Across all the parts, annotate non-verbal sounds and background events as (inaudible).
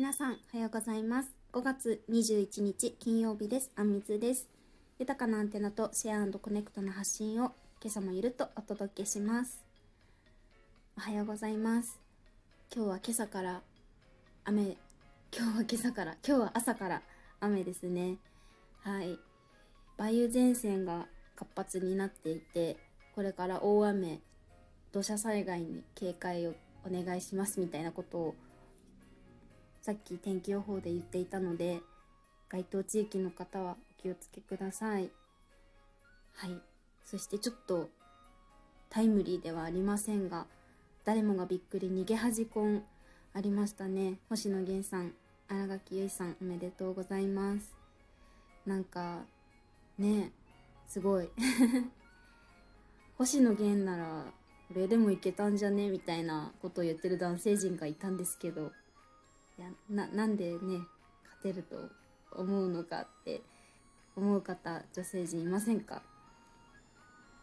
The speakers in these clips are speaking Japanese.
皆さんおはようございます。5月21日金曜日です。あんみつです。豊かなアンテナとシェアコネクトの発信を今朝もゆるとお届けします。おはようございます。今日は今朝から雨。今日は今朝から。今日は朝から雨ですね。はい。梅雨前線が活発になっていてこれから大雨土砂災害に警戒をお願いしますみたいなことをさっき天気予報で言っていたので該当地域の方はお気をつけください。はい。そしてちょっとタイムリーではありませんが誰もがびっくり逃げ恥婚ありましたね。星野源さん新垣結衣さんおめでとうございます。なんかねすごい。(laughs) 星野源ならこれでもいけたんじゃね？みたいなことを言ってる男性陣がいたんですけど。いやななんでね勝てると思うのかって思う方女性陣いませんか？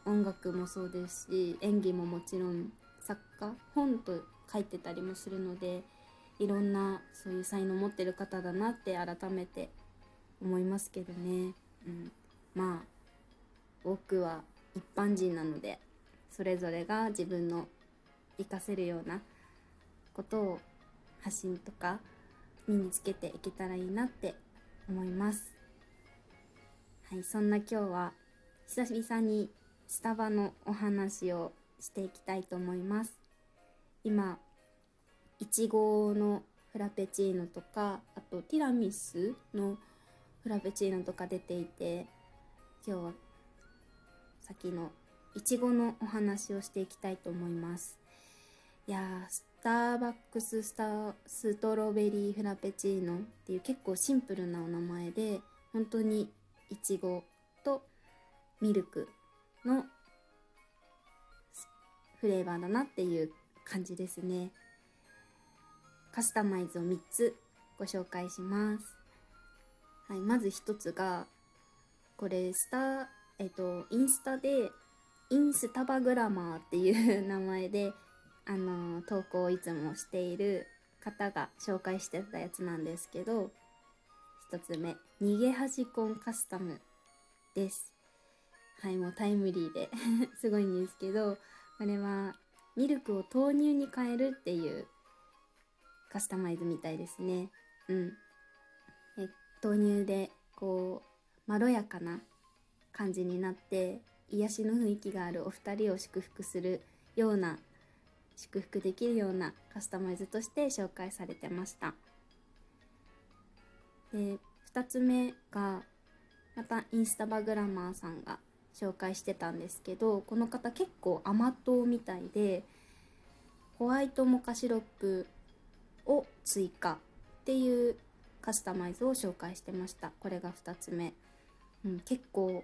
音楽もそうですし演技ももちろん作家本と書いてたりもするのでいろんなそういう才能を持ってる方だなって改めて思いますけどね、うん、まあ僕は一般人なのでそれぞれが自分の活かせるようなことを発信とか身につけていけたらいいなって思います。はいそんな今日は久々にスタバのお話をしていきたいと思います。今いちごのフラペチーノとかあとティラミスのフラペチーノとか出ていて今日は先のいちごのお話をしていきたいと思います。いやスターバックススタストロベリーフラペチーノっていう結構シンプルなお名前で本当にいちごとミルクのフレーバーだなっていう感じですね。カスタマイズを3つご紹介します。はい、まず1つがこれスタえっとインスタでインスタバグラマーっていう名前で、あの投稿をいつもしている方が紹介してたやつなんですけど1つ目「逃げ恥コンカスタム」です。はいもうタイムリーで (laughs) すごいんですけどこれはミルクを豆乳に変えるっていうカスタマイズみたいですね。うん。え豆乳でこうまろやかな感じになって癒しの雰囲気があるお二人を祝福するような祝福できるようなカスタマイズとして紹介されてました。で2つ目がまたインスタバグラマーさんが紹介してたんですけどこの方結構甘党みたいでホワイトモカシロップを追加っていうカスタマイズを紹介してました。これが2つ目、うん、結構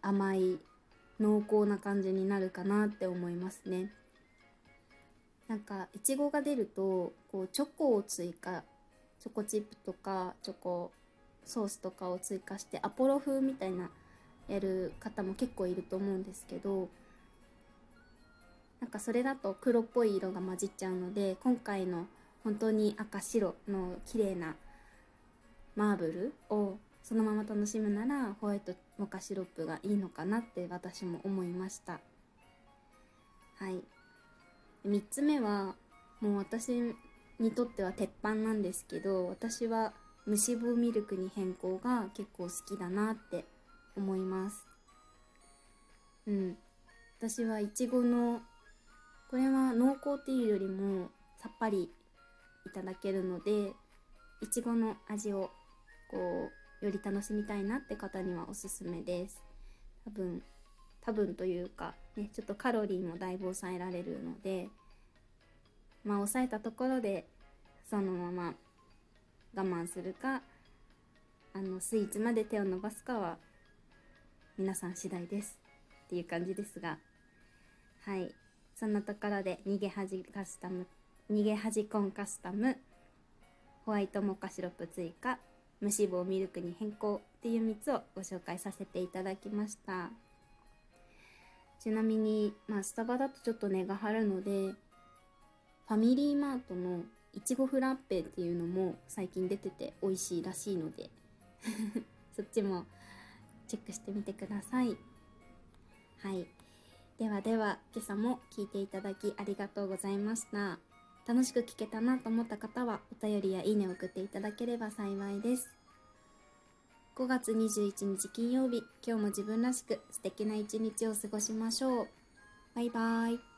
甘い濃厚な感じになるかなって思いますね。なんかいちごが出るとこうチョコを追加チョコチップとかチョコソースとかを追加してアポロ風みたいなやる方も結構いると思うんですけどなんかそれだと黒っぽい色が混じっちゃうので今回の本当に赤白の綺麗なマーブルをそのまま楽しむならホワイトモカシロップがいいのかなって私も思いました。はい。3つ目はもう私にとっては鉄板なんですけど私は蒸し棒ミルクに変更が結構好きだなって思います。うん。私はいちごのこれは濃厚っていうよりもさっぱりいただけるのでいちごの味をこうより楽しみたいなって方にはおすすめです。多分多分というかねちょっとカロリーもだいぶ抑えられるのでまあ抑えたところでそのまま我慢するかあのスイーツまで手を伸ばすかは皆さん次第ですっていう感じですがはい。そんなところで逃げ恥カスタム逃げ恥コンカスタムホワイトモカシロップ追加無脂肪ミルクに変更っていう3つをご紹介させていただきました。ちなみに、まあ、スタバだとちょっと値が張るのでファミリーマートのいちごフラッペっていうのも最近出てて美味しいらしいので (laughs) そっちもチェックしてみてください。はい。ではでは今朝も聞いていただきありがとうございました。楽しく聞けたなと思った方はお便りやいいねを送っていただければ幸いです。5月21日金曜日。今日も自分らしく素敵な一日を過ごしましょう。バイバーイ。